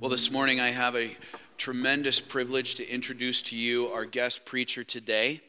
Well, this morning I have a tremendous privilege to introduce to you our guest preacher today.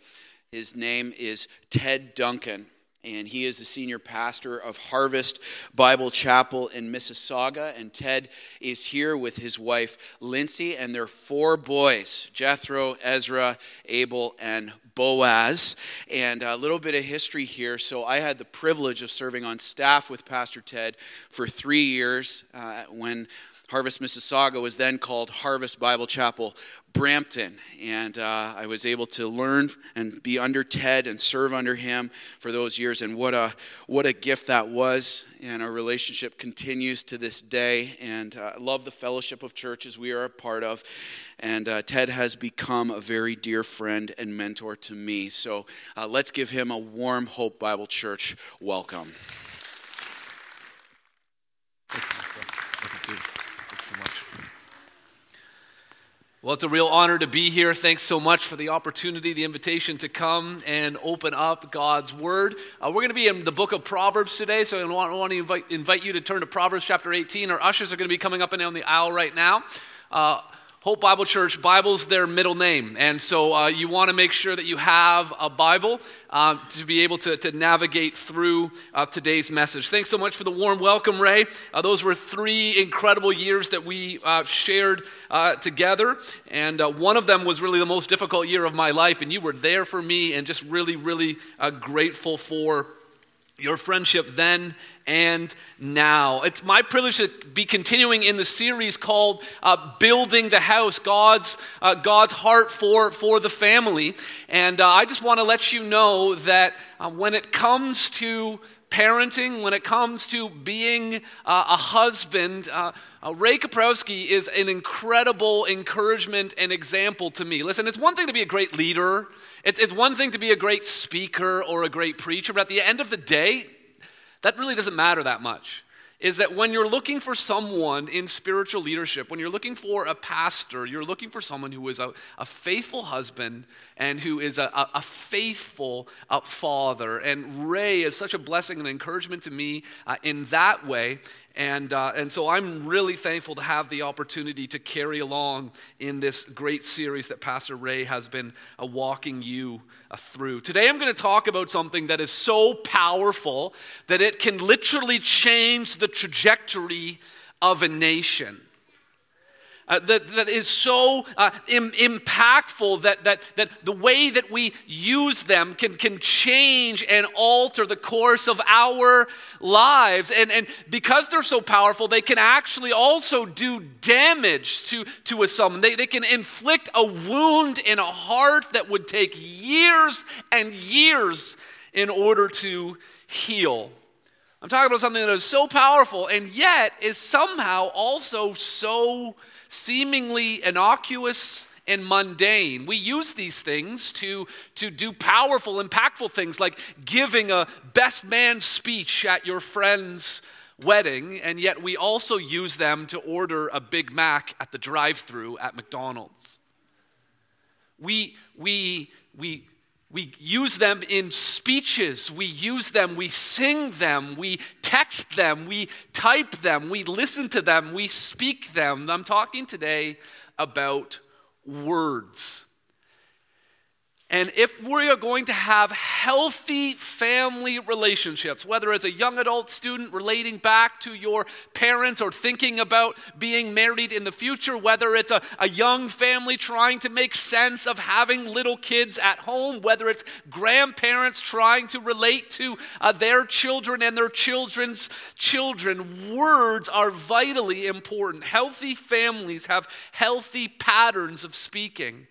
His name is Ted Duncan, and he is the senior pastor of Harvest Bible Chapel in Mississauga. And Ted is here with his wife, Lindsay, and their four boys Jethro, Ezra, Abel, and Boaz. And a little bit of history here. So, I had the privilege of serving on staff with Pastor Ted for three years uh, when Harvest Mississauga was then called Harvest Bible Chapel Brampton. And uh, I was able to learn and be under Ted and serve under him for those years. And what a, what a gift that was. And our relationship continues to this day. And uh, I love the fellowship of churches we are a part of. And uh, Ted has become a very dear friend and mentor to me. So uh, let's give him a warm Hope Bible Church welcome. Well, it's a real honor to be here. Thanks so much for the opportunity, the invitation to come and open up God's Word. Uh, we're going to be in the book of Proverbs today, so I want, want to invite, invite, you to turn to Proverbs chapter 18. Our ushers are going to be coming up and down the aisle right now. Uh, Hope Bible Church, Bible's their middle name. And so uh, you want to make sure that you have a Bible uh, to be able to, to navigate through uh, today's message. Thanks so much for the warm welcome, Ray. Uh, those were three incredible years that we uh, shared uh, together. And one of them was really the most difficult year of my life. And you were there for me and just really, really grateful for your friendship then and now. It's my privilege to be continuing in the series called uh, Building the House, God's, uh, God's heart for, for the family. And uh, I just want to let you know that uh, when it comes to parenting, when it comes to being uh, a husband, uh, Ray Kaprowski is an incredible encouragement and example to me. Listen, it's one thing to be a great leader. It's, it's one thing to be a great speaker or a great preacher, but at the end of the day, that really doesn't matter that much. Is that when you're looking for someone in spiritual leadership, when you're looking for a pastor, you're looking for someone who is a, a faithful husband and who is a, a, a faithful uh, father. And Ray is such a blessing and encouragement to me uh, in that way. And, uh, and so I'm really thankful to have the opportunity to carry along in this great series that Pastor Ray has been uh, walking you uh, through. Today I'm going to talk about something that is so powerful that it can literally change the trajectory of a nation uh, that, that is so uh, Im- impactful that, that, that the way that we use them can, can change and alter the course of our lives. And, and because they're so powerful, they can actually also do damage to, to a someone. They, they can inflict a wound in a heart that would take years and years in order to heal. I'm talking about something that is so powerful and yet is somehow also so seemingly innocuous and mundane. We use these things to, to do powerful, impactful things like giving a best man speech at your friend's wedding, and yet we also use them to order a Big Mac at the drive through at McDonald's. We, we, we we use them in speeches. We use them. We sing them. We text them. We type them. We listen to them. We speak them. I'm talking today about words. And if we are going to have healthy family relationships, whether as a young adult student relating back to your parents or thinking about being married in the future, whether it's a, a young family trying to make sense of having little kids at home, whether it's grandparents trying to relate to uh, their children and their children's children, words are vitally important. Healthy families have healthy patterns of speaking.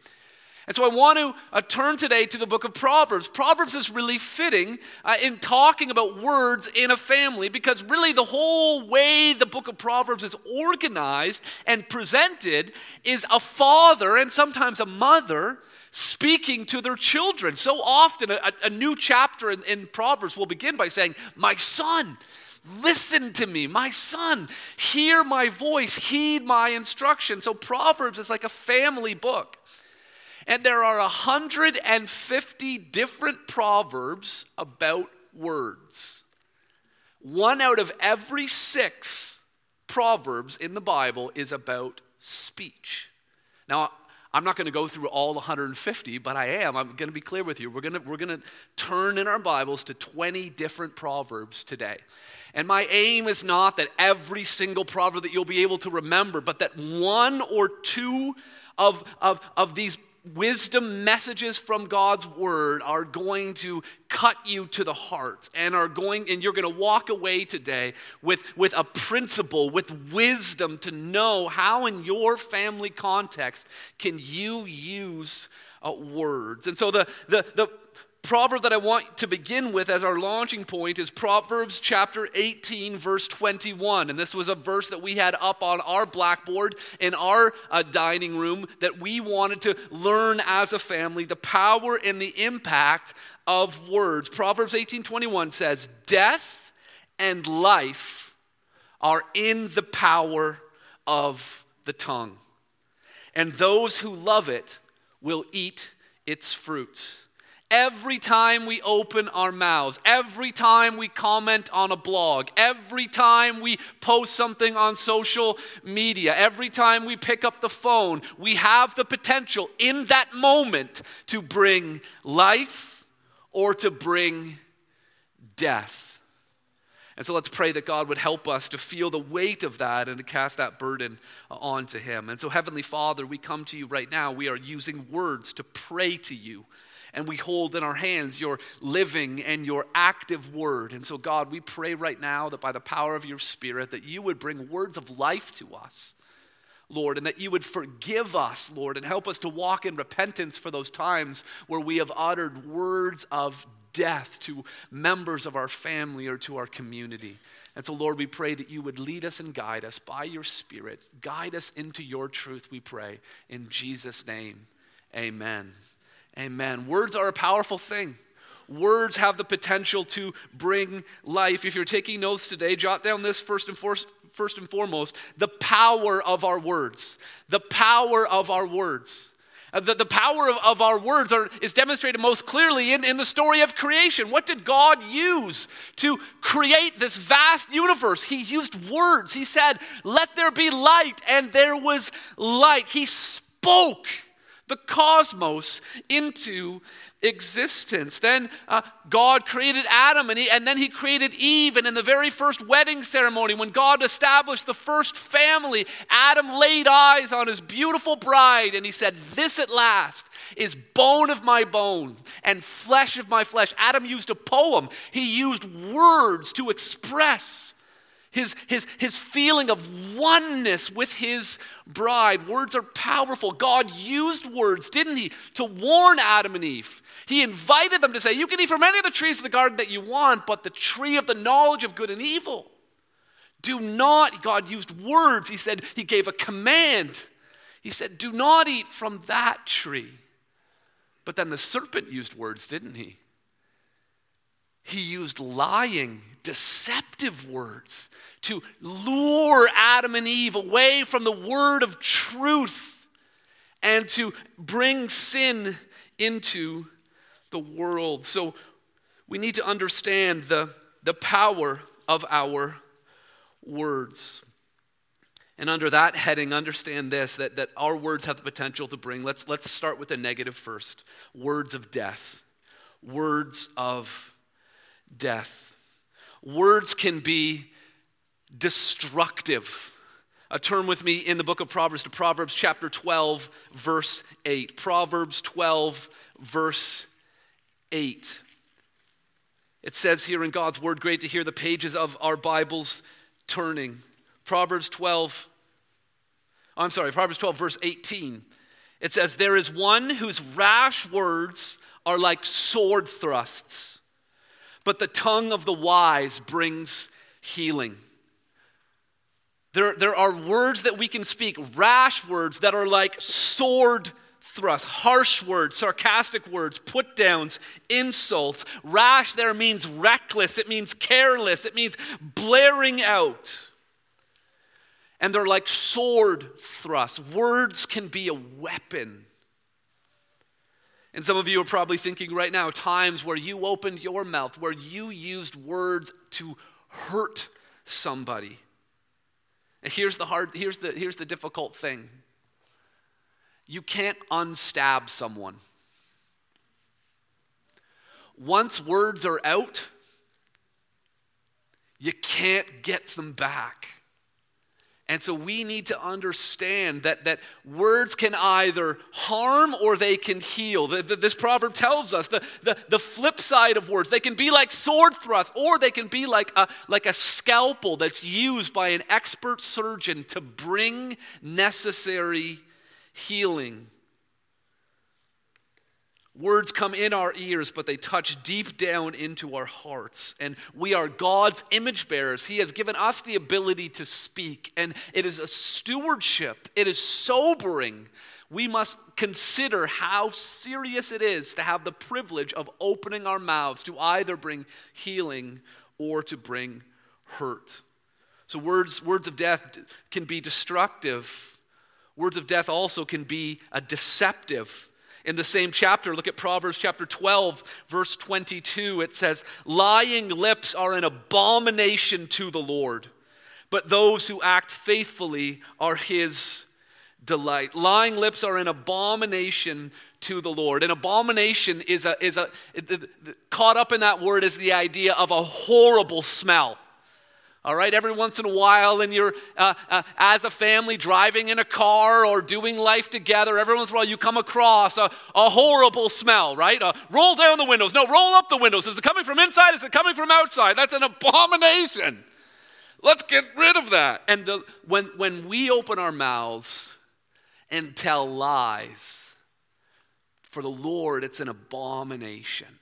And so I want to uh, turn today to the book of Proverbs. Proverbs is really fitting uh, in talking about words in a family because really the whole way the book of Proverbs is organized and presented is a father and sometimes a mother speaking to their children. So often, a, a new chapter in, in Proverbs will begin by saying, My son, Listen to me, my son. Hear my voice. Heed my instruction. So, Proverbs is like a family book. And there are 150 different proverbs about words. One out of every six proverbs in the Bible is about speech. Now, I'm not going to go through all 150, but I am. I'm going to be clear with you. We're going to, we're going to turn in our Bibles to 20 different Proverbs today. And my aim is not that every single proverb that you'll be able to remember, but that one or two of, of, of these wisdom messages from God's word are going to cut you to the heart and are going and you're going to walk away today with, with a principle with wisdom to know how in your family context can you use uh, words. And so the, the, the proverb that I want to begin with as our launching point is Proverbs chapter 18, verse 21. And this was a verse that we had up on our blackboard in our uh, dining room that we wanted to learn as a family the power and the impact of words. Proverbs 18, 21 says, Death and life are in the power of the tongue, and those who love it will eat its fruits. Every time we open our mouths, every time we comment on a blog, every time we post something on social media, every time we pick up the phone, we have the potential in that moment to bring life or to bring death. And so let's pray that God would help us to feel the weight of that and to cast that burden uh, onto Him. And so, Heavenly Father, we come to you right now. We are using words to pray to you and we hold in our hands your living and your active word. And so, God, we pray right now that by the power of your Spirit, that you would bring words of life to us. Lord, and that you would forgive us, Lord, and help us to walk in repentance for those times where we have uttered words of death to members of our family or to our community. And so, Lord, we pray that you would lead us and guide us by your Spirit. Guide us into your truth, we pray. In Jesus' name, amen. Amen. Words are a powerful thing. Words have the potential to bring life. If you're taking notes today, jot down this first and, for, first and foremost the power of our words. The power of our words. Uh, the, the power of, of our words are, is demonstrated most clearly in, in the story of creation. What did God use to create this vast universe? He used words. He said, Let there be light, and there was light. He spoke the cosmos into existence. Then uh, God created Adam and, he, and then he created Eve. And in the very first wedding ceremony, when God established the first family, Adam laid eyes on his beautiful bride and he said, This at last is bone of my bone and flesh of my flesh. Adam used a poem, he used words to express his, his, his feeling of oneness with his bride. Words are powerful. God used words, didn't he, to warn Adam and Eve. He invited them to say, You can eat from any of the trees of the garden that you want, but the tree of the knowledge of good and evil. Do not, God used words. He said, He gave a command. He said, Do not eat from that tree. But then the serpent used words, didn't he? He used lying, deceptive words to lure Adam and Eve away from the word of truth and to bring sin into the world. So we need to understand the, the power of our words. And under that heading, understand this that, that our words have the potential to bring. Let's, let's start with the negative first words of death. Words of death. Words can be destructive. Uh, A term with me in the book of Proverbs to Proverbs chapter 12, verse 8. Proverbs 12, verse 8. It says here in God's word, great to hear the pages of our Bibles turning. Proverbs 12, I'm sorry, Proverbs 12, verse 18. It says, There is one whose rash words are like sword thrusts, but the tongue of the wise brings healing. There, there are words that we can speak, rash words that are like sword thrusts, harsh words, sarcastic words, put downs, insults. Rash there means reckless, it means careless, it means blaring out. And they're like sword thrusts. Words can be a weapon. And some of you are probably thinking right now times where you opened your mouth, where you used words to hurt somebody. And Here's the hard, here's the, here's the difficult thing. You can't unstab someone. Once words are out, you can't get them back. And so we need to understand that, that words can either harm or they can heal. The, the, this proverb tells us the, the, the flip side of words. They can be like sword thrusts or they can be like a, like a scalpel that's used by an expert surgeon to bring necessary healing. Words come in our ears, but they touch deep down into our hearts. And we are God's image bearers. He has given us the ability to speak, and it is a stewardship, it is sobering. We must consider how serious it is to have the privilege of opening our mouths to either bring healing or to bring hurt. So, words, words of death can be destructive. Words of death also can be a deceptive. In the same chapter, look at Proverbs chapter 12, verse 22. It says, Lying lips are an abomination to the Lord, but those who act faithfully are his delight. Lying lips are an abomination to the Lord. An abomination is a, is a, caught up in that word is the idea of a horrible smell. All right, every once in a while, and you're uh, uh, as a family driving in a car or doing life together, every once in a while you come across a, a horrible smell, right? Uh, roll down the windows. No, roll up the windows. Is it coming from inside? Is it coming from outside? That's an abomination. Let's get rid of that. And the, when, when we open our mouths and tell lies, for the Lord, it's an abomination.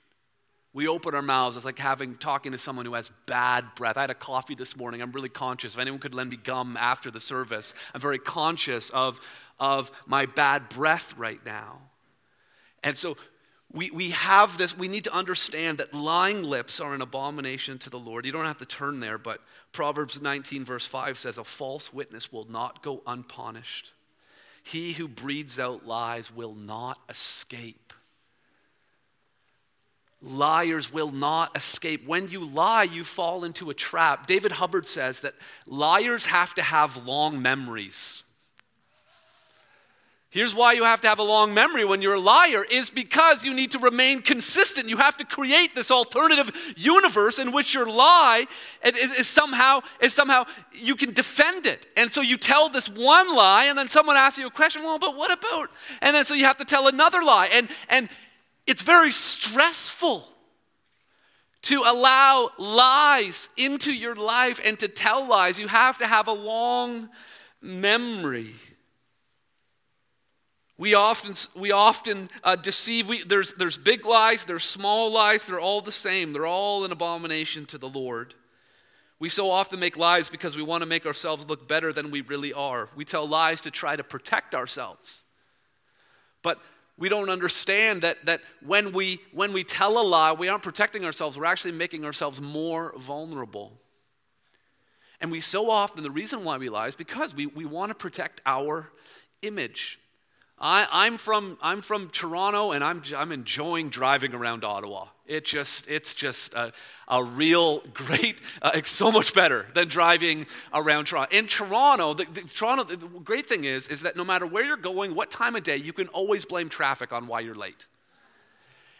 We open our mouths. It's like having talking to someone who has bad breath. I had a coffee this morning. I'm really conscious. If anyone could lend me gum after the service, I'm very conscious of, of my bad breath right now. And so we, we have this, we need to understand that lying lips are an abomination to the Lord. You don't have to turn there, but Proverbs 19, verse 5 says, A false witness will not go unpunished. He who breathes out lies will not escape. Liars will not escape. When you lie, you fall into a trap. David Hubbard says that liars have to have long memories. Here's why you have to have a long memory when you're a liar is because you need to remain consistent. You have to create this alternative universe in which your lie is somehow is somehow you can defend it. And so you tell this one lie and then someone asks you a question, well, but what about? And then so you have to tell another lie. And and it's very stressful to allow lies into your life and to tell lies. You have to have a long memory. We often, we often uh, deceive. We, there's, there's big lies, there's small lies, they're all the same. They're all an abomination to the Lord. We so often make lies because we want to make ourselves look better than we really are. We tell lies to try to protect ourselves. But we don't understand that, that when, we, when we tell a lie, we aren't protecting ourselves, we're actually making ourselves more vulnerable. And we so often, the reason why we lie is because we, we want to protect our image. I, am from, I'm from Toronto and I'm, I'm enjoying driving around Ottawa. It just, it's just a, a real great, uh, it's so much better than driving around Toronto. In Toronto, the, the, Toronto, the great thing is, is that no matter where you're going, what time of day, you can always blame traffic on why you're late.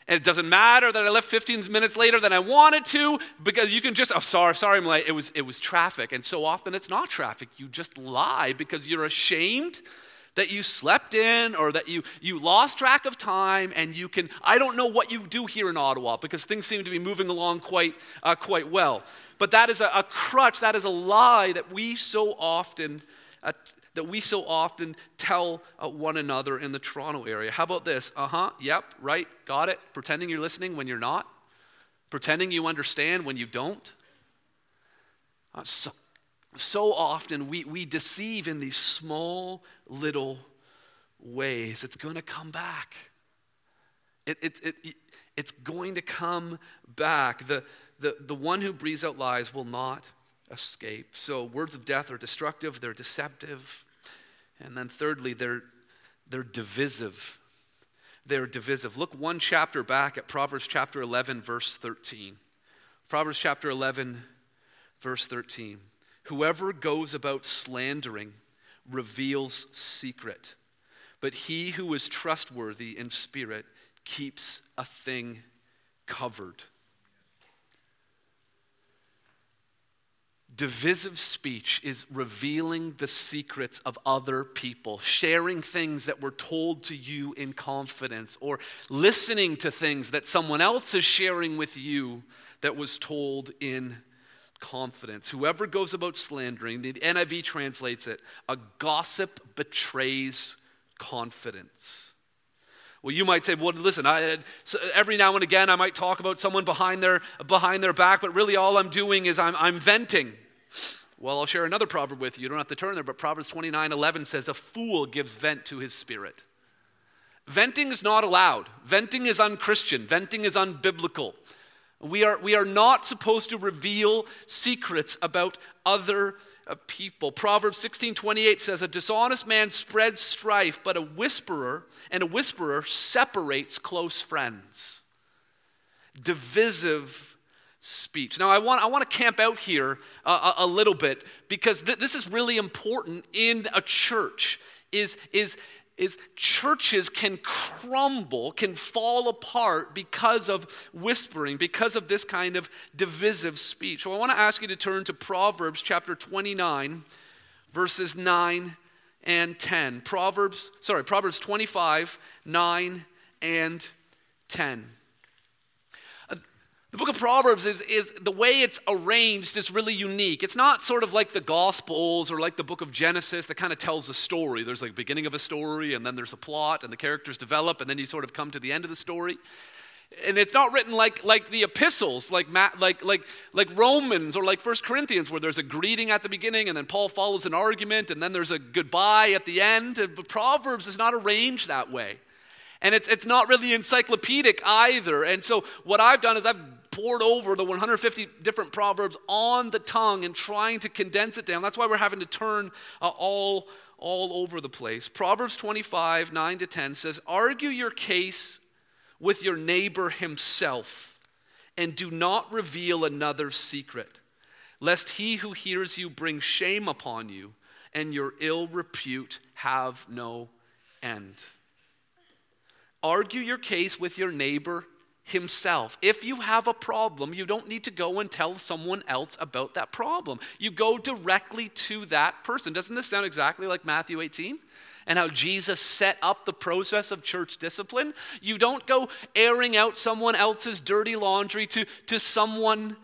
And it doesn't matter that I left 15 minutes later than I wanted to because you can just, oh, sorry, sorry, I'm late. It was, it was traffic. And so often it's not traffic. You just lie because you're ashamed that you slept in or that you, you lost track of time and you can, I don't know what you do here in Ottawa because things seem to be moving along quite, uh, quite well. But that is a, a, crutch, that is a lie that we so often, uh, that we so often tell uh, one another in the Toronto area. How about this? Uh huh, yep, right, got it. Pretending you're listening when you're not. Pretending you understand when you don't. Uh, so, so often we, we deceive in these small little ways. It's going to come back. It, it, it, it's going to come back. The, the, the one who breathes out lies will not escape. So, words of death are destructive, they're deceptive. And then, thirdly, they're, they're divisive. They're divisive. Look one chapter back at Proverbs chapter 11, verse 13. Proverbs chapter 11, verse 13. Whoever goes about slandering reveals secret, but he who is trustworthy in spirit keeps a thing covered. Divisive speech is revealing the secrets of other people, sharing things that were told to you in confidence, or listening to things that someone else is sharing with you that was told in confidence. Whoever goes about slandering, the NIV translates it, a gossip betrays confidence. Well, you might say, well, listen, I, every now and again I might talk about someone behind their, behind their back, but really all I'm doing is I'm, I'm venting. Well, I'll share another proverb with you. You don't have to turn there, but Proverbs 29 11 says, A fool gives vent to his spirit. Venting is not allowed. Venting is unchristian. Venting is unbiblical. We are, we are not supposed to reveal secrets about other uh, people. Proverbs 16 28 says, A dishonest man spreads strife, but a whisperer and a whisperer separates close friends. Divisive speech. Now, I want, I want to camp out here a, a little bit because th- this is really important in a church. Is, is is churches can crumble, can fall apart because of whispering, because of this kind of divisive speech. So I want to ask you to turn to Proverbs chapter 29, verses 9 and 10. Proverbs, sorry, Proverbs 25, 9 and 10. The book of Proverbs is, is the way it's arranged is really unique. It's not sort of like the Gospels or like the book of Genesis that kind of tells a story. There's like a beginning of a story, and then there's a plot, and the characters develop, and then you sort of come to the end of the story. And it's not written like, like the epistles, like, like, like, like Romans or like First Corinthians, where there's a greeting at the beginning, and then Paul follows an argument, and then there's a goodbye at the end. But Proverbs is not arranged that way. And it's, it's not really encyclopedic either. And so, what I've done is I've poured over the 150 different proverbs on the tongue and trying to condense it down. That's why we're having to turn uh, all all over the place. Proverbs 25, 9 to 10 says, Argue your case with your neighbor himself, and do not reveal another's secret, lest he who hears you bring shame upon you, and your ill repute have no end. Argue your case with your neighbor himself. If you have a problem, you don't need to go and tell someone else about that problem. You go directly to that person. Doesn't this sound exactly like Matthew 18? And how Jesus set up the process of church discipline? You don't go airing out someone else's dirty laundry to, to someone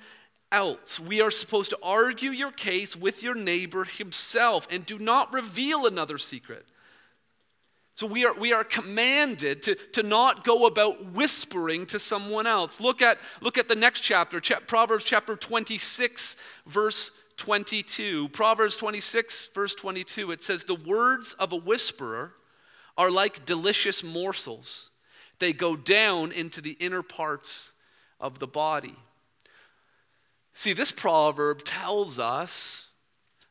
else. We are supposed to argue your case with your neighbor himself and do not reveal another secret. So we are, we are commanded to, to not go about whispering to someone else. Look at, look at the next chapter, Proverbs chapter 26, verse 22. Proverbs 26, verse 22, it says, The words of a whisperer are like delicious morsels, they go down into the inner parts of the body. See, this proverb tells us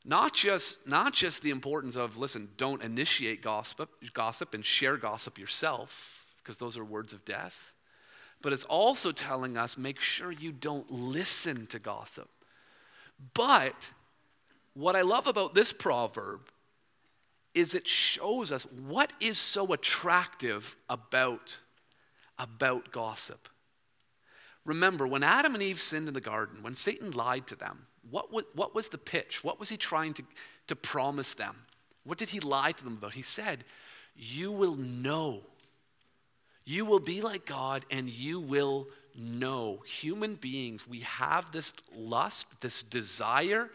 not just, not just the importance of, listen, don't initiate gossip, gossip and share gossip yourself, because those are words of death. But it's also telling us make sure you don't listen to gossip. But what I love about this proverb is it shows us what is so attractive about, about gossip. Remember, when Adam and Eve sinned in the garden, when Satan lied to them, what was, what was the pitch? What was he trying to, to promise them? What did he lie to them about? He said, You will know. You will be like God and you will know. Human beings, we have this lust, this desire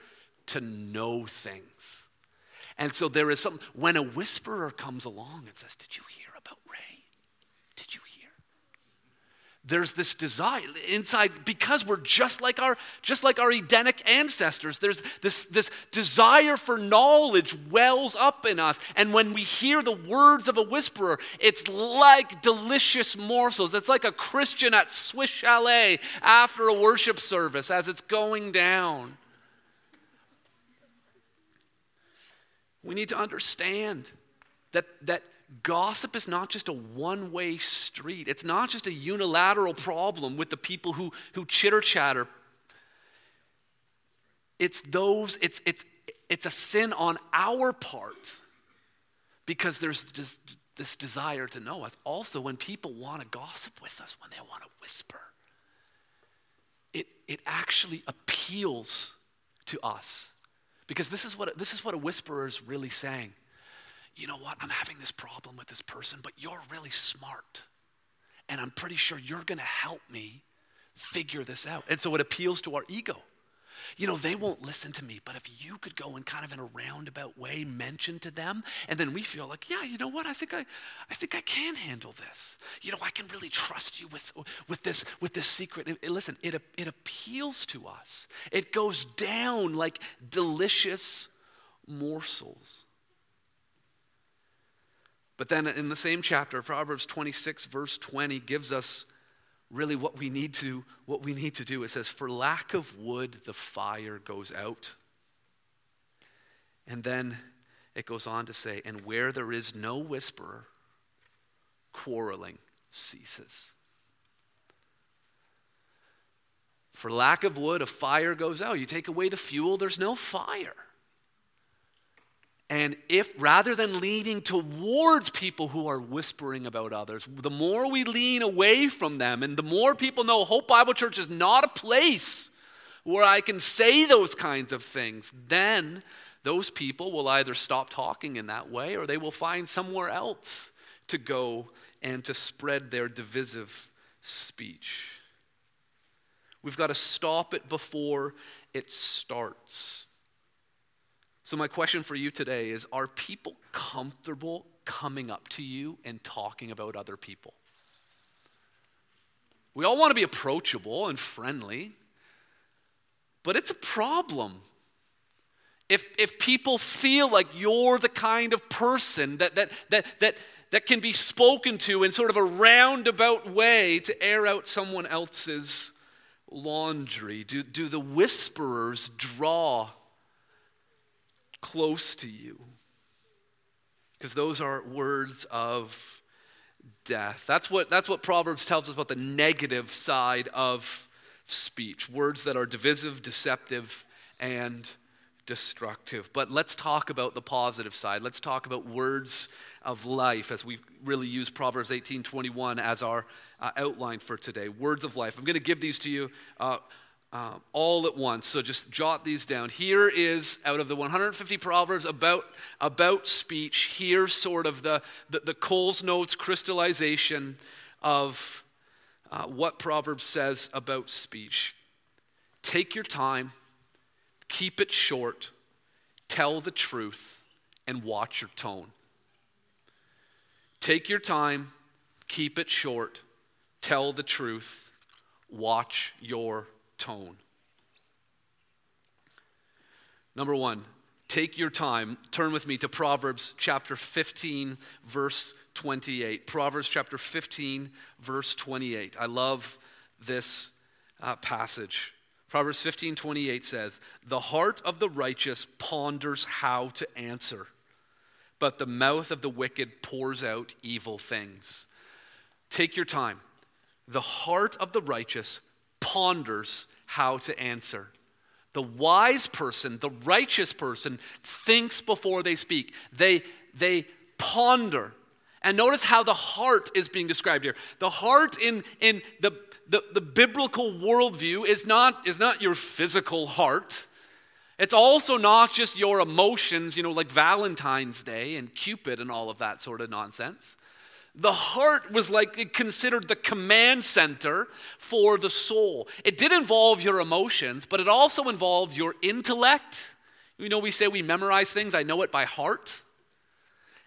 to know things. And so there is some, when a whisperer comes along and says, Did you hear? There's this desire inside because we're just like our just like our edenic ancestors there's this this desire for knowledge wells up in us. And when we hear the words of a whisperer it's like delicious morsels. It's like a christian at swiss chalet after a worship service as it's going down. We need to understand that that gossip is not just a one way street. It's not just a unilateral problem with the people who, who chitter chatter. it's those, it's, it's, it's a sin on our part because there's just this desire to know us. Also, when people want to gossip with us, when they want to whisper, it, it actually appeals to us. Because this is, what, this is what a whisperer is really saying. You know what? I'm having this problem with this person, but you're really smart. And I'm pretty sure you're going to help me figure this out. And so it appeals to our ego. You know, they won't listen to me, but if you could go and kind of in a roundabout way mention to them, and then we feel like, yeah, you know what? I think I, I think I can handle this. You know, I can really trust you with, with this, with this secret. Listen, it, it appeals to us. It goes down like delicious morsels. But then in the same chapter, Proverbs 26, verse 20, gives us really what we need to what we need to do. It says for lack of wood the fire goes out. And then it goes on to say and where there is no whisperer quarreling ceases. For lack of wood a fire goes out. You take away the fuel there's no fire and if rather than leaning towards people who are whispering about others, the more we lean away from them and the more people know Hope Bible Church is not a place where I can say those kinds of things, then those people will either stop talking in that way or they will find somewhere else to go and to spread their divisive speech. We've got to stop it before it starts. So, my question for you today is Are people comfortable coming up to you and talking about other people? We all want to be approachable and friendly, but it's a problem. If, if people feel like you're the kind of person that, that, that, that, that can be spoken to in sort of a roundabout way to air out someone else's laundry, do, do the whisperers draw close to you. Because those are words of death. That's what, that's what Proverbs tells us about the negative side of speech words that are divisive, deceptive, and destructive. But let's talk about the positive side. Let's talk about words of life as we really use Proverbs 18:21 as our uh, outline for today. Words of life. I'm going to give these to you uh, um, all at once. So just jot these down. Here is out of the 150 proverbs about about speech. Here's sort of the the, the Coles notes crystallization of uh, what Proverbs says about speech. Take your time, keep it short, tell the truth, and watch your tone. Take your time, keep it short, tell the truth, watch your tone. Number one, take your time. Turn with me to Proverbs chapter 15, verse 28. Proverbs chapter 15, verse 28. I love this uh, passage. Proverbs 15, 28 says, The heart of the righteous ponders how to answer, but the mouth of the wicked pours out evil things. Take your time. The heart of the righteous ponders how to answer. The wise person, the righteous person, thinks before they speak. They, they ponder. And notice how the heart is being described here. The heart in, in the, the, the biblical worldview is not, is not your physical heart. It's also not just your emotions, you know, like Valentine's Day and Cupid and all of that sort of nonsense. The heart was like considered the command center for the soul. It did involve your emotions, but it also involved your intellect. You know, we say we memorize things, I know it by heart.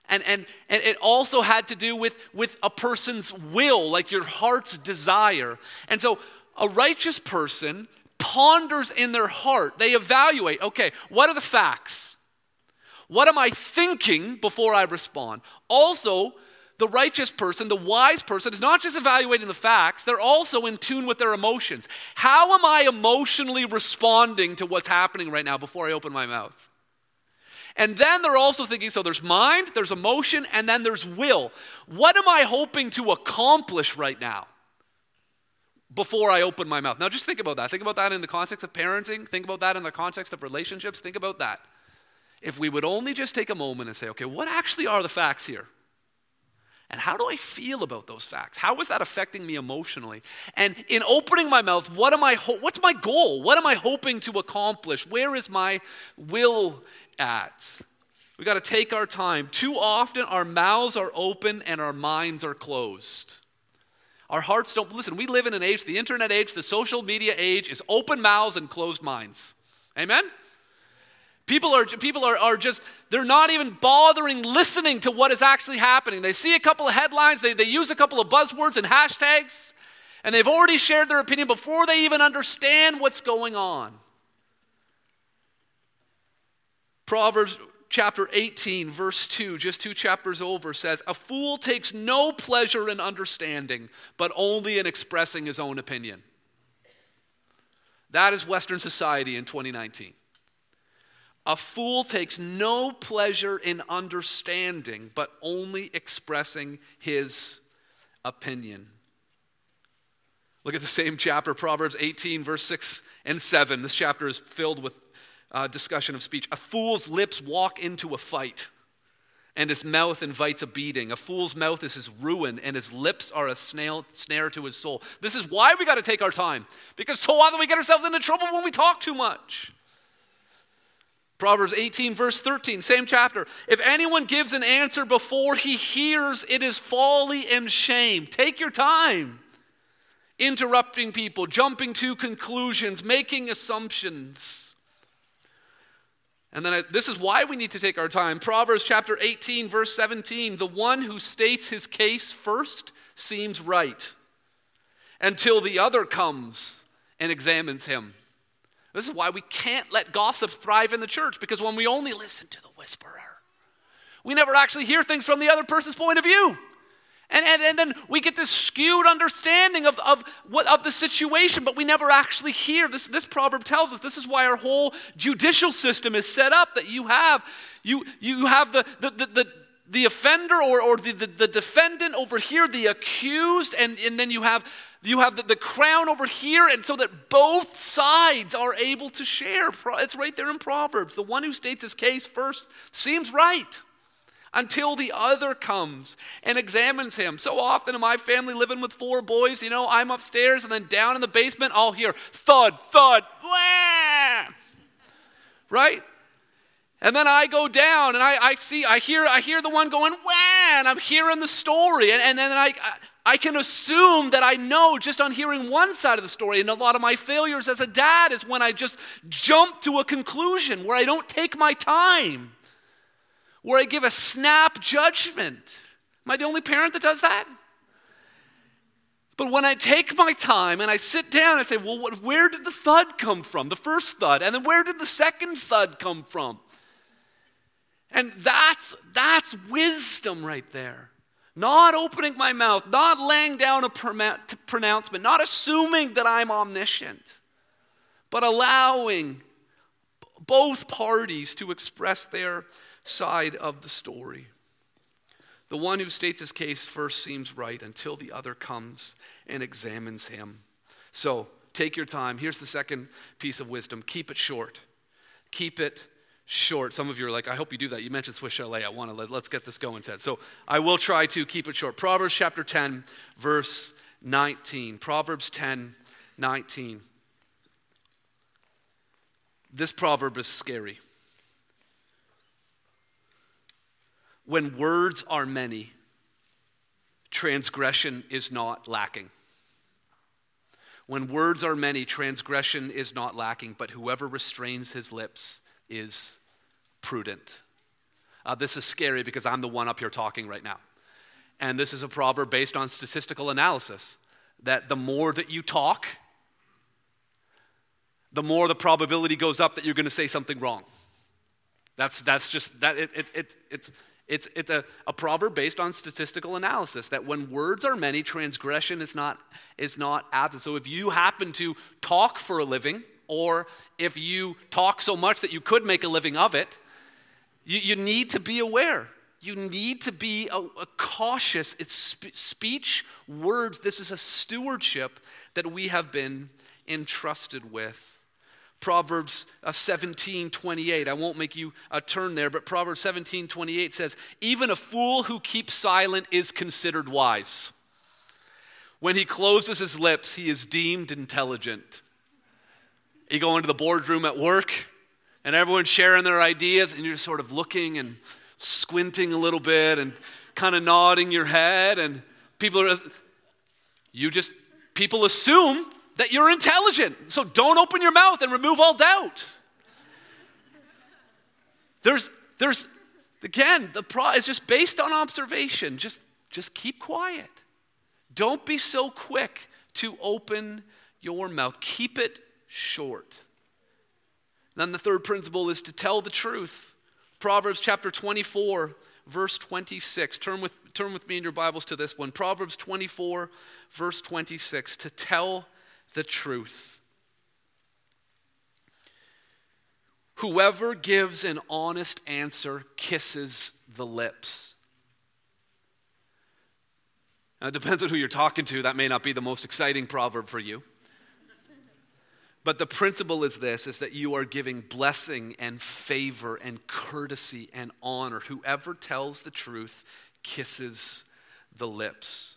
And, and, and it also had to do with, with a person's will, like your heart's desire. And so a righteous person ponders in their heart, they evaluate okay, what are the facts? What am I thinking before I respond? Also, the righteous person, the wise person, is not just evaluating the facts, they're also in tune with their emotions. How am I emotionally responding to what's happening right now before I open my mouth? And then they're also thinking so there's mind, there's emotion, and then there's will. What am I hoping to accomplish right now? before I open my mouth. Now, just think about that. Think about that in the context of parenting. Think about that in the context of relationships. Think about that. If we would only just take a moment and say, okay, what actually are the facts here? And how do I feel about those facts? How is that affecting me emotionally? And in opening my mouth, what am I ho- what's my goal? What am I hoping to accomplish? Where is my will at? We got to take our time. Too often our mouths are open and our minds are closed. Our hearts don't listen. We live in an age, the internet age, the social media age is open mouths and closed minds. Amen? People are, people are, are just, they're not even bothering listening to what is actually happening. They see a couple of headlines, they, they use a couple of buzzwords and hashtags, and they've already shared their opinion before they even understand what's going on. Proverbs chapter 18, verse 2, just two chapters over, says, A fool takes no pleasure in understanding, but only in expressing his own opinion. That is Western society in 2019. A fool takes no pleasure in understanding, but only expressing his opinion. Look at the same chapter, Proverbs 18, verse 6 and 7. This chapter is filled with uh, discussion of speech. A fool's lips walk into a fight, and his mouth invites a beating. A fool's mouth is his ruin, and his lips are a snail, snare to his soul. This is why we got to take our time, because so often we get ourselves into trouble when we talk too much. Proverbs 18, verse 13, same chapter. If anyone gives an answer before he hears, it is folly and shame. Take your time. Interrupting people, jumping to conclusions, making assumptions. And then I, this is why we need to take our time. Proverbs chapter 18, verse 17 the one who states his case first seems right until the other comes and examines him. This is why we can't let gossip thrive in the church because when we only listen to the whisperer, we never actually hear things from the other person's point of view. And, and, and then we get this skewed understanding of, of, what, of the situation, but we never actually hear. This, this proverb tells us this is why our whole judicial system is set up that you have, you, you have the, the, the, the the offender or, or the, the, the, defendant over here, the accused, and, and then you have, you have the, the crown over here, and so that both sides are able to share. It's right there in Proverbs. The one who states his case first seems right until the other comes and examines him. So often in my family, living with four boys, you know, I'm upstairs and then down in the basement, I'll hear thud, thud, wah! right? And then I go down and I, I see, I hear, I hear the one going, wah, and I'm hearing the story. And, and then I, I can assume that I know just on hearing one side of the story. And a lot of my failures as a dad is when I just jump to a conclusion where I don't take my time where I give a snap judgment. Am I the only parent that does that? But when I take my time and I sit down and say, well, what, where did the thud come from? The first thud. And then where did the second thud come from? And that's, that's wisdom right there. Not opening my mouth, not laying down a pronouncement, not assuming that I'm omniscient, but allowing both parties to express their side of the story. The one who states his case first seems right until the other comes and examines him. So take your time. Here's the second piece of wisdom keep it short. Keep it short. Some of you are like, I hope you do that. You mentioned Swiss Chalet. I want to let, let's get this going, Ted. So I will try to keep it short. Proverbs chapter 10, verse 19. Proverbs 10, 19. This proverb is scary. When words are many, transgression is not lacking. When words are many, transgression is not lacking, but whoever restrains his lips is prudent. Uh, this is scary because I'm the one up here talking right now. And this is a proverb based on statistical analysis that the more that you talk, the more the probability goes up that you're going to say something wrong. That's, that's just, that it, it, it, it's, it's, it's a, a proverb based on statistical analysis that when words are many, transgression is not, is not absent. So if you happen to talk for a living, or if you talk so much that you could make a living of it, you, you need to be aware you need to be a, a cautious. It's sp- speech, words. This is a stewardship that we have been entrusted with. Proverbs uh, 17 28. I won't make you uh, turn there, but Proverbs 17 28 says, Even a fool who keeps silent is considered wise. When he closes his lips, he is deemed intelligent. You go into the boardroom at work, and everyone's sharing their ideas, and you're sort of looking and squinting a little bit and kind of nodding your head, and people are, you just, people assume that you're intelligent. So don't open your mouth and remove all doubt. There's, there's, again, the pro is just based on observation. Just, just keep quiet. Don't be so quick to open your mouth. Keep it short. Then the third principle is to tell the truth. Proverbs chapter 24, verse 26. Turn with, turn with me in your Bibles to this one. Proverbs 24, verse 26. To tell the truth. Whoever gives an honest answer kisses the lips. Now, it depends on who you're talking to. That may not be the most exciting proverb for you. But the principle is this is that you are giving blessing and favor and courtesy and honor. Whoever tells the truth kisses the lips.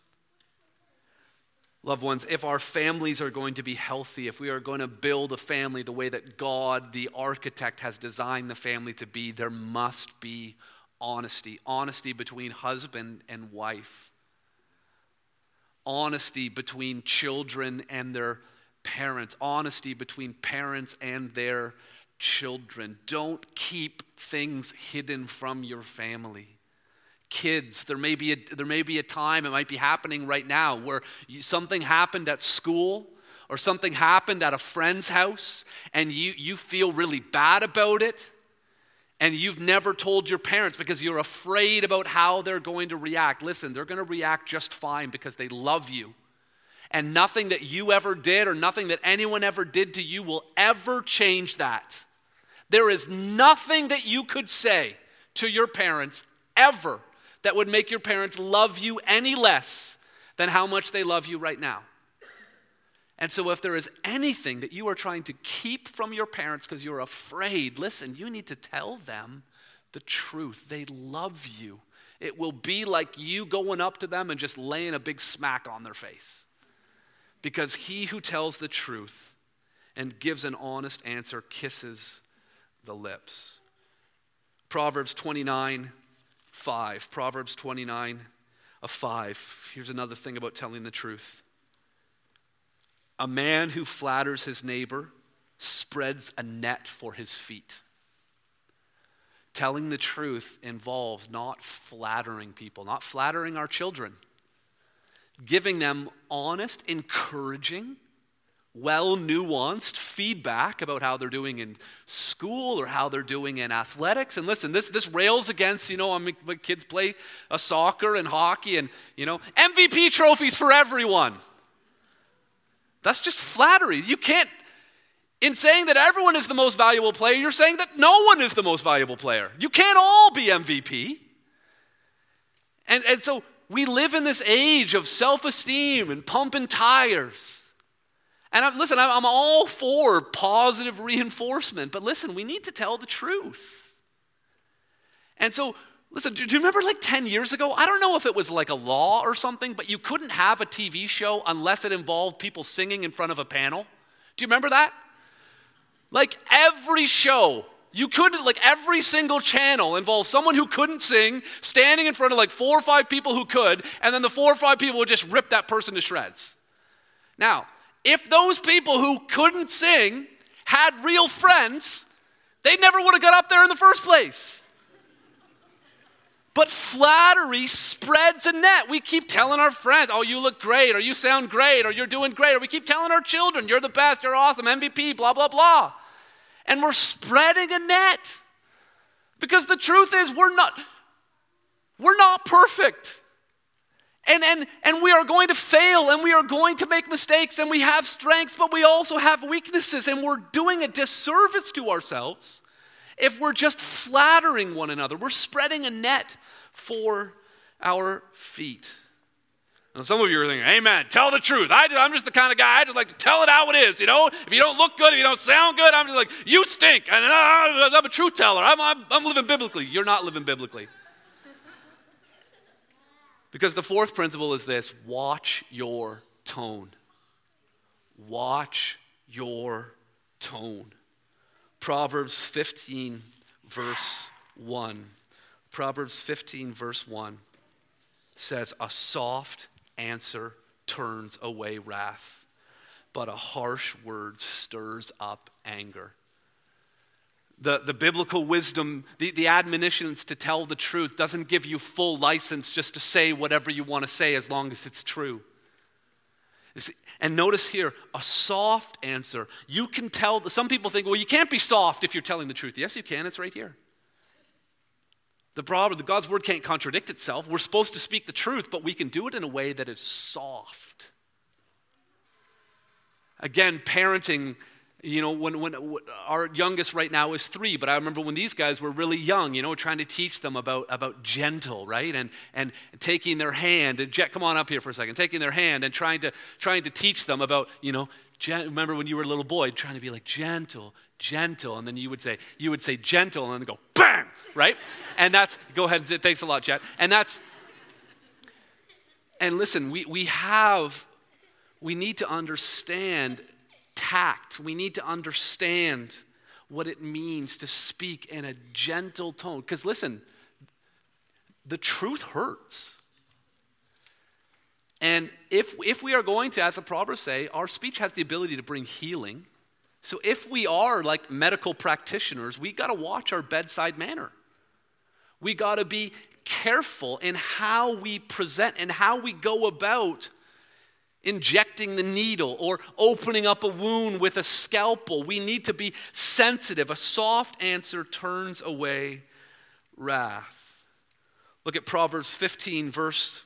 Loved ones, if our families are going to be healthy, if we are going to build a family the way that God, the architect, has designed the family to be, there must be honesty. Honesty between husband and wife honesty between children and their parents, honesty between parents and their children. Don't keep things hidden from your family. Kids, there may be a, there may be a time, it might be happening right now, where you, something happened at school or something happened at a friend's house and you, you feel really bad about it and you've never told your parents because you're afraid about how they're going to react, listen, they're going to react just fine because they love you. And nothing that you ever did or nothing that anyone ever did to you will ever change that. There is nothing that you could say to your parents ever that would make your parents love you any less than how much they love you right now. And so, if there is anything that you are trying to keep from your parents because you're afraid, listen, you need to tell them the truth. They love you. It will be like you going up to them and just laying a big smack on their face. Because he who tells the truth and gives an honest answer kisses the lips. Proverbs 29 5. Proverbs 29 a 5. Here's another thing about telling the truth. A man who flatters his neighbor spreads a net for his feet. Telling the truth involves not flattering people, not flattering our children, giving them honest, encouraging, well nuanced feedback about how they're doing in school or how they're doing in athletics. And listen, this, this rails against, you know, I mean, my kids play a soccer and hockey and, you know, MVP trophies for everyone. That's just flattery. You can't, in saying that everyone is the most valuable player, you're saying that no one is the most valuable player. You can't all be MVP. And, and so we live in this age of self esteem and pumping tires. And I'm, listen, I'm all for positive reinforcement, but listen, we need to tell the truth. And so Listen, do you remember like 10 years ago? I don't know if it was like a law or something, but you couldn't have a TV show unless it involved people singing in front of a panel. Do you remember that? Like every show, you couldn't, like every single channel involved someone who couldn't sing standing in front of like four or five people who could, and then the four or five people would just rip that person to shreds. Now, if those people who couldn't sing had real friends, they never would have got up there in the first place. But flattery spreads a net. We keep telling our friends, oh, you look great, or you sound great, or you're doing great, or we keep telling our children, you're the best, you're awesome, MVP, blah, blah, blah. And we're spreading a net. Because the truth is, we're not, we're not perfect. And, and, and we are going to fail and we are going to make mistakes and we have strengths, but we also have weaknesses. And we're doing a disservice to ourselves if we're just flattering one another. We're spreading a net for our feet. Now, some of you are thinking, Amen, tell the truth. I, am just the kind of guy, I just like to tell it how it is. You know, if you don't look good, if you don't sound good, I'm just like, you stink. And uh, I'm a truth teller. I'm, I'm, I'm living biblically. You're not living biblically. Because the fourth principle is this watch your tone. Watch your tone. Proverbs 15, verse 1. Proverbs 15, verse 1 says, A soft answer turns away wrath, but a harsh word stirs up anger. The, the biblical wisdom, the, the admonitions to tell the truth doesn't give you full license just to say whatever you want to say as long as it's true. And notice here, a soft answer. You can tell, some people think, well, you can't be soft if you're telling the truth. Yes, you can, it's right here. The problem, God's word can't contradict itself. We're supposed to speak the truth, but we can do it in a way that is soft. Again, parenting, you know, when, when our youngest right now is three, but I remember when these guys were really young, you know, trying to teach them about, about gentle, right? And, and taking their hand, and Jet, come on up here for a second, taking their hand and trying to, trying to teach them about, you know, gen- remember when you were a little boy, trying to be like gentle, gentle, and then you would say, you would say gentle, and then go bang, right? And that's go ahead and say, thanks a lot, Jet. And that's and listen, we, we have, we need to understand tact. We need to understand what it means to speak in a gentle tone. Because listen, the truth hurts. And if, if we are going to, as the Proverbs say, our speech has the ability to bring healing so if we are like medical practitioners, we got to watch our bedside manner. We got to be careful in how we present and how we go about injecting the needle or opening up a wound with a scalpel. We need to be sensitive. A soft answer turns away wrath. Look at Proverbs 15, verse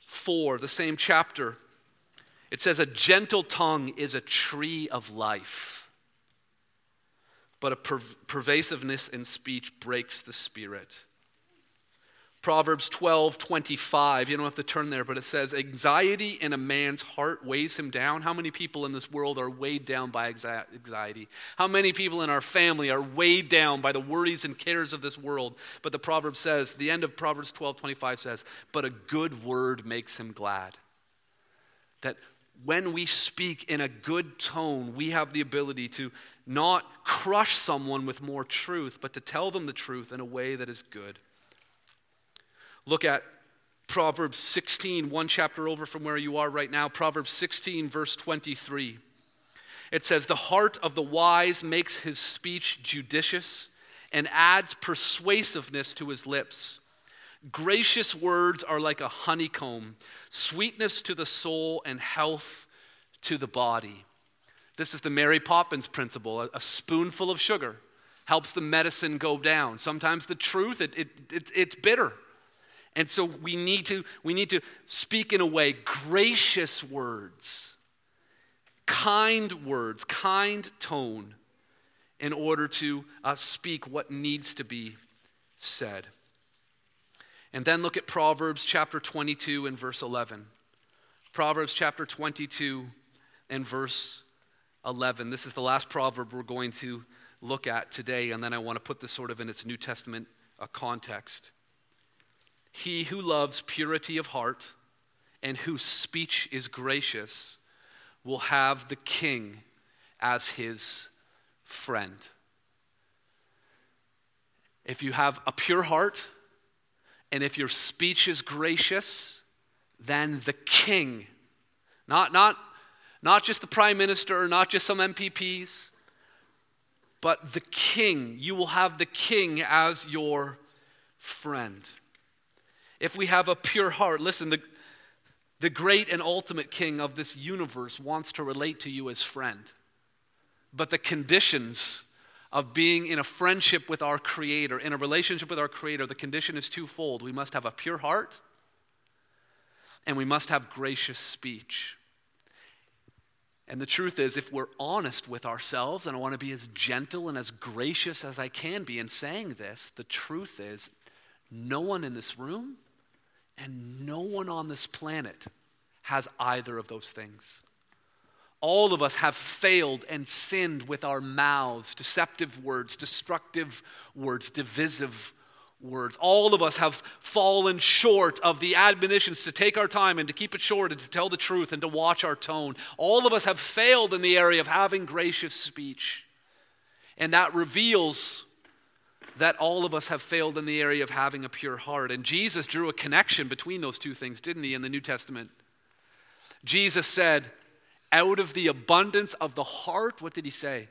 4, the same chapter. It says, A gentle tongue is a tree of life, but a per- pervasiveness in speech breaks the spirit. Proverbs 12, 25. You don't have to turn there, but it says, Anxiety in a man's heart weighs him down. How many people in this world are weighed down by anxiety? How many people in our family are weighed down by the worries and cares of this world? But the proverb says, the end of Proverbs 12, 25 says, But a good word makes him glad. That when we speak in a good tone, we have the ability to not crush someone with more truth, but to tell them the truth in a way that is good. Look at Proverbs 16, one chapter over from where you are right now. Proverbs 16, verse 23. It says, The heart of the wise makes his speech judicious and adds persuasiveness to his lips. Gracious words are like a honeycomb, sweetness to the soul and health to the body. This is the Mary Poppins principle a, spoonful of sugar helps the medicine go down. Sometimes the truth, it, it, it, it's bitter. And so we need, to, we need to speak in a way, gracious words, kind words, kind tone, in order to uh, speak what needs to be said. And then look at Proverbs chapter 22 and verse 11. Proverbs chapter 22 and verse 11. This is the last proverb we're going to look at today, and then I want to put this sort of in its New Testament uh, context. He who loves purity of heart and whose speech is gracious will have the king as his friend. If you have a pure heart, and if your speech is gracious, then the king, not, not, not just the prime minister, or not just some MPPs, but the king, you will have the king as your friend. If we have a pure heart, listen, the, the great and ultimate king of this universe wants to relate to you as friend. But the conditions of being in a friendship with our Creator, in a relationship with our Creator, the condition is twofold. We must have a pure heart, and we must have gracious speech. And the truth is, if we're honest with ourselves, and I want to be as gentle and as gracious as I can be in saying this, the truth is, no one in this room and no one on this planet has either of those things. All of us have failed and sinned with our mouths, deceptive words, destructive words, divisive words. All of us have fallen short of the admonitions to take our time and to keep it short and to tell the truth and to watch our tone. All of us have failed in the area of having gracious speech. And that reveals that all of us have failed in the area of having a pure heart. And Jesus drew a connection between those two things, didn't he, in the New Testament? Jesus said, out of the abundance of the heart, what did he say?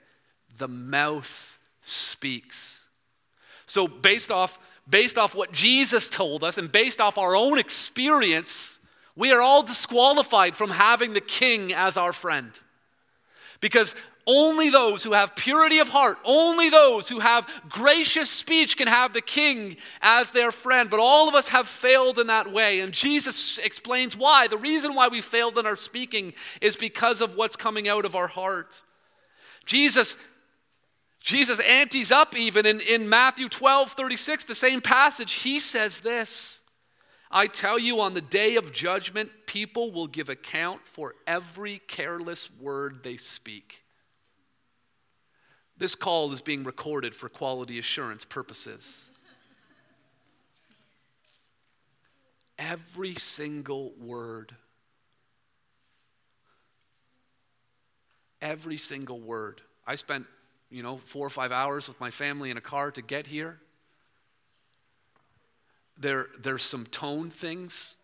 The mouth speaks. So, based off, based off what Jesus told us and based off our own experience, we are all disqualified from having the king as our friend. Because only those who have purity of heart, only those who have gracious speech can have the king as their friend. But all of us have failed in that way. And Jesus explains why. The reason why we failed in our speaking is because of what's coming out of our heart. Jesus Jesus antes up even in, in Matthew 12, 36, the same passage. He says this I tell you, on the day of judgment, people will give account for every careless word they speak. This call is being recorded for quality assurance purposes. Every single word. Every single word. I spent, you know, four or five hours with my family in a car to get here. There, there's some tone things,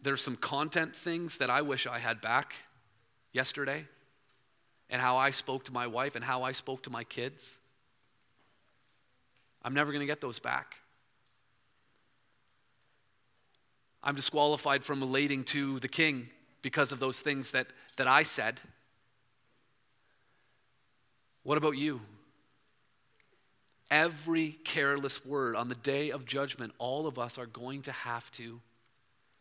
there's some content things that I wish I had back yesterday and how I spoke to my wife and how I spoke to my kids. I'm never going to get those back. I'm disqualified from relating to the king because of those things that, that I said. What about you? Every careless word on the day of judgment, all of us are going to have to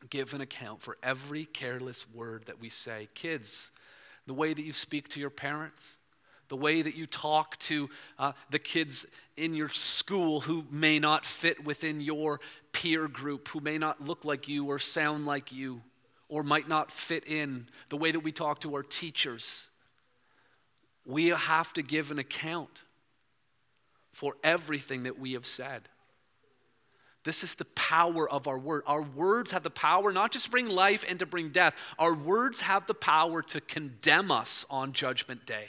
give an account for every careless word that we say. Kids, the way that you speak to your parents, the way that you talk to uh, the kids in your school who may not fit within your peer group, who may not look like you or sound like you, or might not fit in, the way that we talk to our teachers. We have to give an account for everything that we have said. This is the power of our word. Our words have the power not just to bring life and to bring death, our words have the power to condemn us on Judgment Day.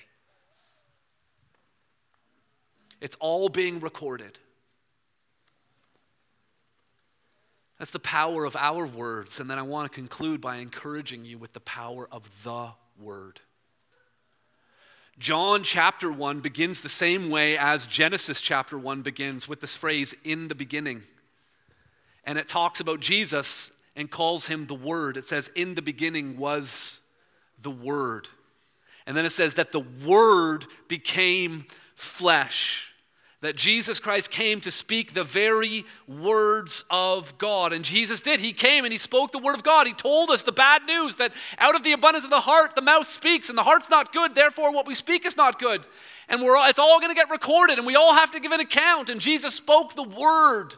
It's all being recorded. That's the power of our words. And then I want to conclude by encouraging you with the power of the word. John chapter 1 begins the same way as Genesis chapter 1 begins with this phrase, in the beginning and it talks about Jesus and calls him the Word. It says, In the beginning was the Word. And then it says that the Word became flesh. That Jesus Christ came to speak the very words of God. And Jesus did. He came and he spoke the word of God. He told us the bad news that out of the abundance of the heart, the mouth speaks, and the heart's not good. Therefore, what we speak is not good. And we're all, it's all going to get recorded, and we all have to give an account. And Jesus spoke the word.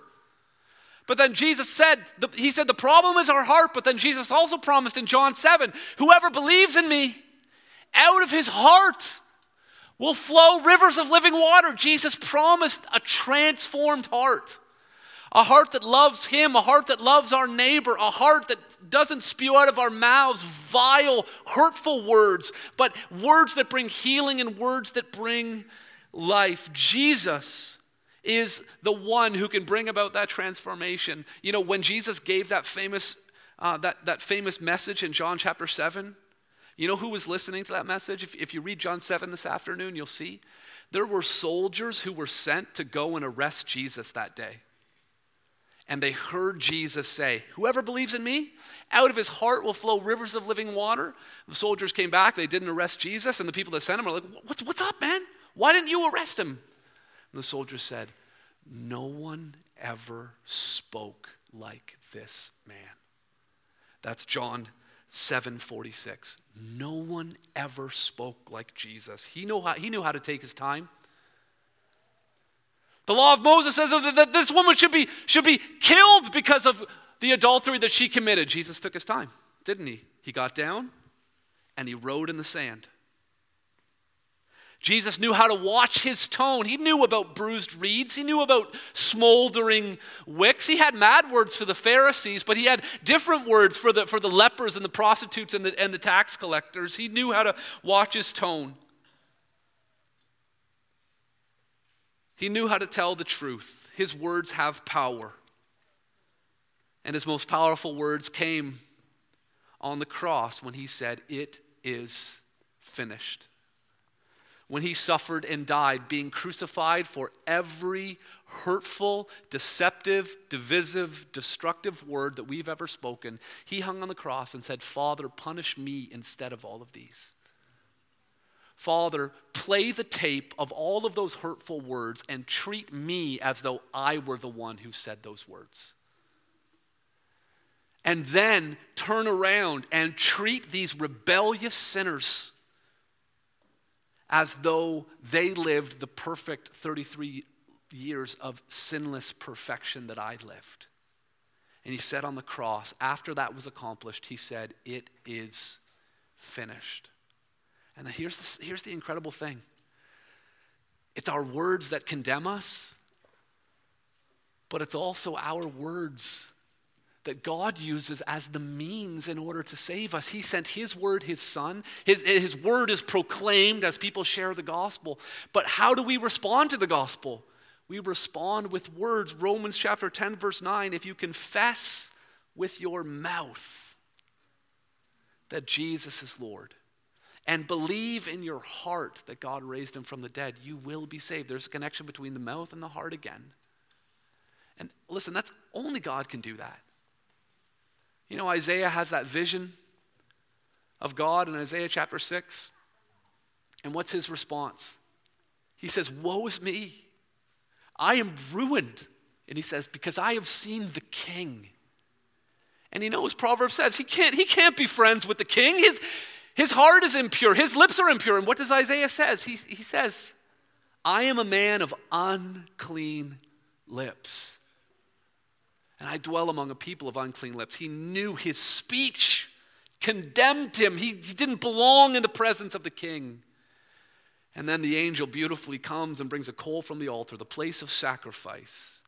But then Jesus said, He said, the problem is our heart. But then Jesus also promised in John 7 whoever believes in me, out of his heart will flow rivers of living water. Jesus promised a transformed heart. A heart that loves Him, a heart that loves our neighbor, a heart that doesn't spew out of our mouths vile, hurtful words, but words that bring healing and words that bring life. Jesus is the one who can bring about that transformation. You know, when Jesus gave that famous, uh, that, that famous message in John chapter 7, you know who was listening to that message? If, if you read John 7 this afternoon, you'll see there were soldiers who were sent to go and arrest Jesus that day. And they heard Jesus say, Whoever believes in me, out of his heart will flow rivers of living water. The soldiers came back, they didn't arrest Jesus, and the people that sent him are like, What's, what's up, man? Why didn't you arrest him? And the soldier said, No one ever spoke like this man. That's John 7:46. No one ever spoke like Jesus. He knew how, he knew how to take his time. The law of Moses says that this woman should be, should be killed because of the adultery that she committed. Jesus took his time, didn't he? He got down and he rode in the sand. Jesus knew how to watch his tone. He knew about bruised reeds. He knew about smoldering wicks. He had mad words for the Pharisees, but he had different words for the, for the lepers and the prostitutes and the, and the tax collectors. He knew how to watch his tone. He knew how to tell the truth. His words have power. And his most powerful words came on the cross when he said, It is finished when he suffered and died, being crucified for every hurtful, deceptive, divisive, destructive word that we've ever spoken, he hung on the cross and said, Father, punish me instead of all of these. Father, play the tape of all of those hurtful words and treat me as though I were the one who said those words. And then turn around and treat these rebellious sinners as though they lived the perfect 33 years of sinless perfection that I lived. And he said on the cross, after that was accomplished, he said, It is finished. And here's the, here's the incredible thing it's our words that condemn us, but it's also our words that God uses as the means in order to save us. He sent His word, His Son. His, his word is proclaimed as people share the gospel. But how do we respond to the gospel? We respond with words. Romans chapter 10, verse 9 if you confess with your mouth that Jesus is Lord and believe in your heart that God raised him from the dead, you will be saved. There's a connection between the mouth and the heart again. And listen, that's only God can do that. You know, Isaiah has that vision of God in Isaiah chapter 6. And what's his response? He says, Woe is me. I am ruined. And he says, Because I have seen the king. And he knows Proverbs says he can't, he can't be friends with the king. His, his heart is impure, his lips are impure. And what does Isaiah says? He, he says, I am a man of unclean lips and I dwell among a people of unclean lips. He knew his speech condemned him. He, he didn't belong in the presence of the king. And then the angel beautifully comes and brings a coal from the altar, the place of sacrifice,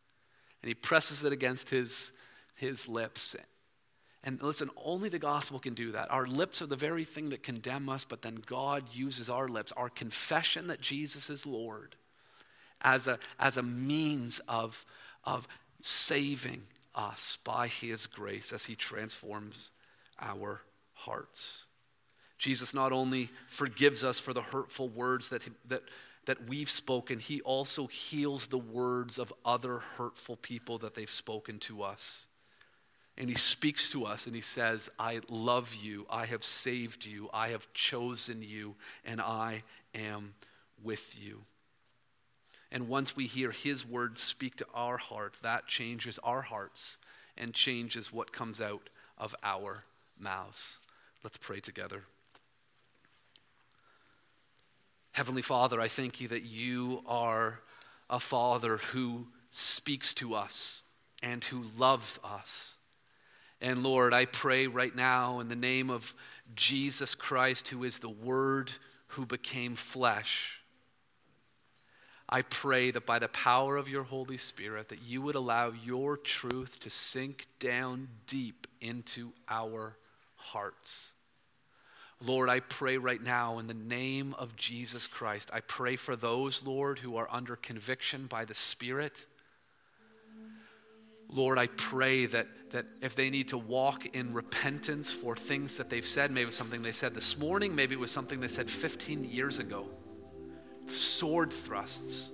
and he presses it against his, his lips. And listen, only the gospel can do that. Our lips are the very thing that condemn us, but then God uses our lips, our confession that Jesus is Lord, as a, as a means of, of saving us by his grace as he transforms our hearts. Jesus not only forgives us for the hurtful words that, that, that we've spoken, he also heals the words of other hurtful people that they've spoken to us. And he speaks to us and he says, I love you, I have saved you, I have chosen you, and I am with you. And once we hear His words speak to our heart, that changes our hearts and changes what comes out of our mouths. Let's pray together. Heavenly Father, I thank you that you are a Father who speaks to us and who loves us. And Lord, I pray right now in the name of Jesus Christ, who is the Word who became flesh I pray that by the power of your Holy Spirit that you would allow your truth to sink down deep into our hearts. Lord, I pray right now in the name of Jesus Christ. I pray for those, Lord, who are under conviction by the Spirit. Lord, I pray that, that if they need to walk in repentance for things that they've said, maybe something they said this morning, maybe it was something they said 15 years ago sword thrusts,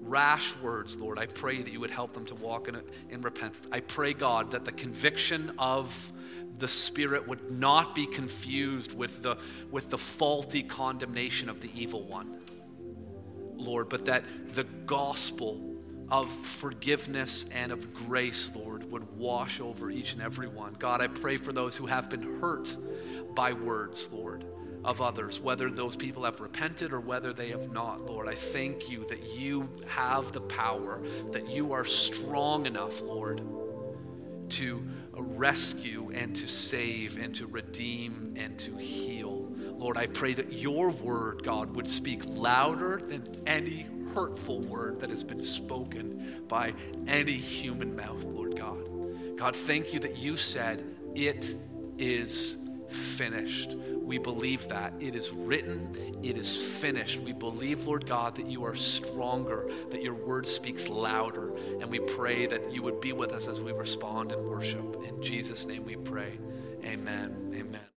rash words, Lord. I pray that you would help them to walk in, in repentance. I pray, God, that the conviction of the Spirit would not be confused with the, with the faulty condemnation of the evil one, Lord, but that the gospel of forgiveness and of grace, Lord, would wash over each and every one. God, I pray for those who have been hurt by words, Lord of others, whether those people have repented or whether they have not, Lord. I thank you that you have the power, that you are strong enough, Lord, to rescue and to save and to redeem and to heal. Lord, I pray that your word, God, would speak louder than any hurtful word that has been spoken by any human mouth, Lord God. God, thank you that you said, It is finished. We believe that. It is written, it is finished. We believe, Lord God, that you are stronger, that your word speaks louder. And we pray that you would be with us as we respond in worship. In Jesus' name we pray. Amen. Amen.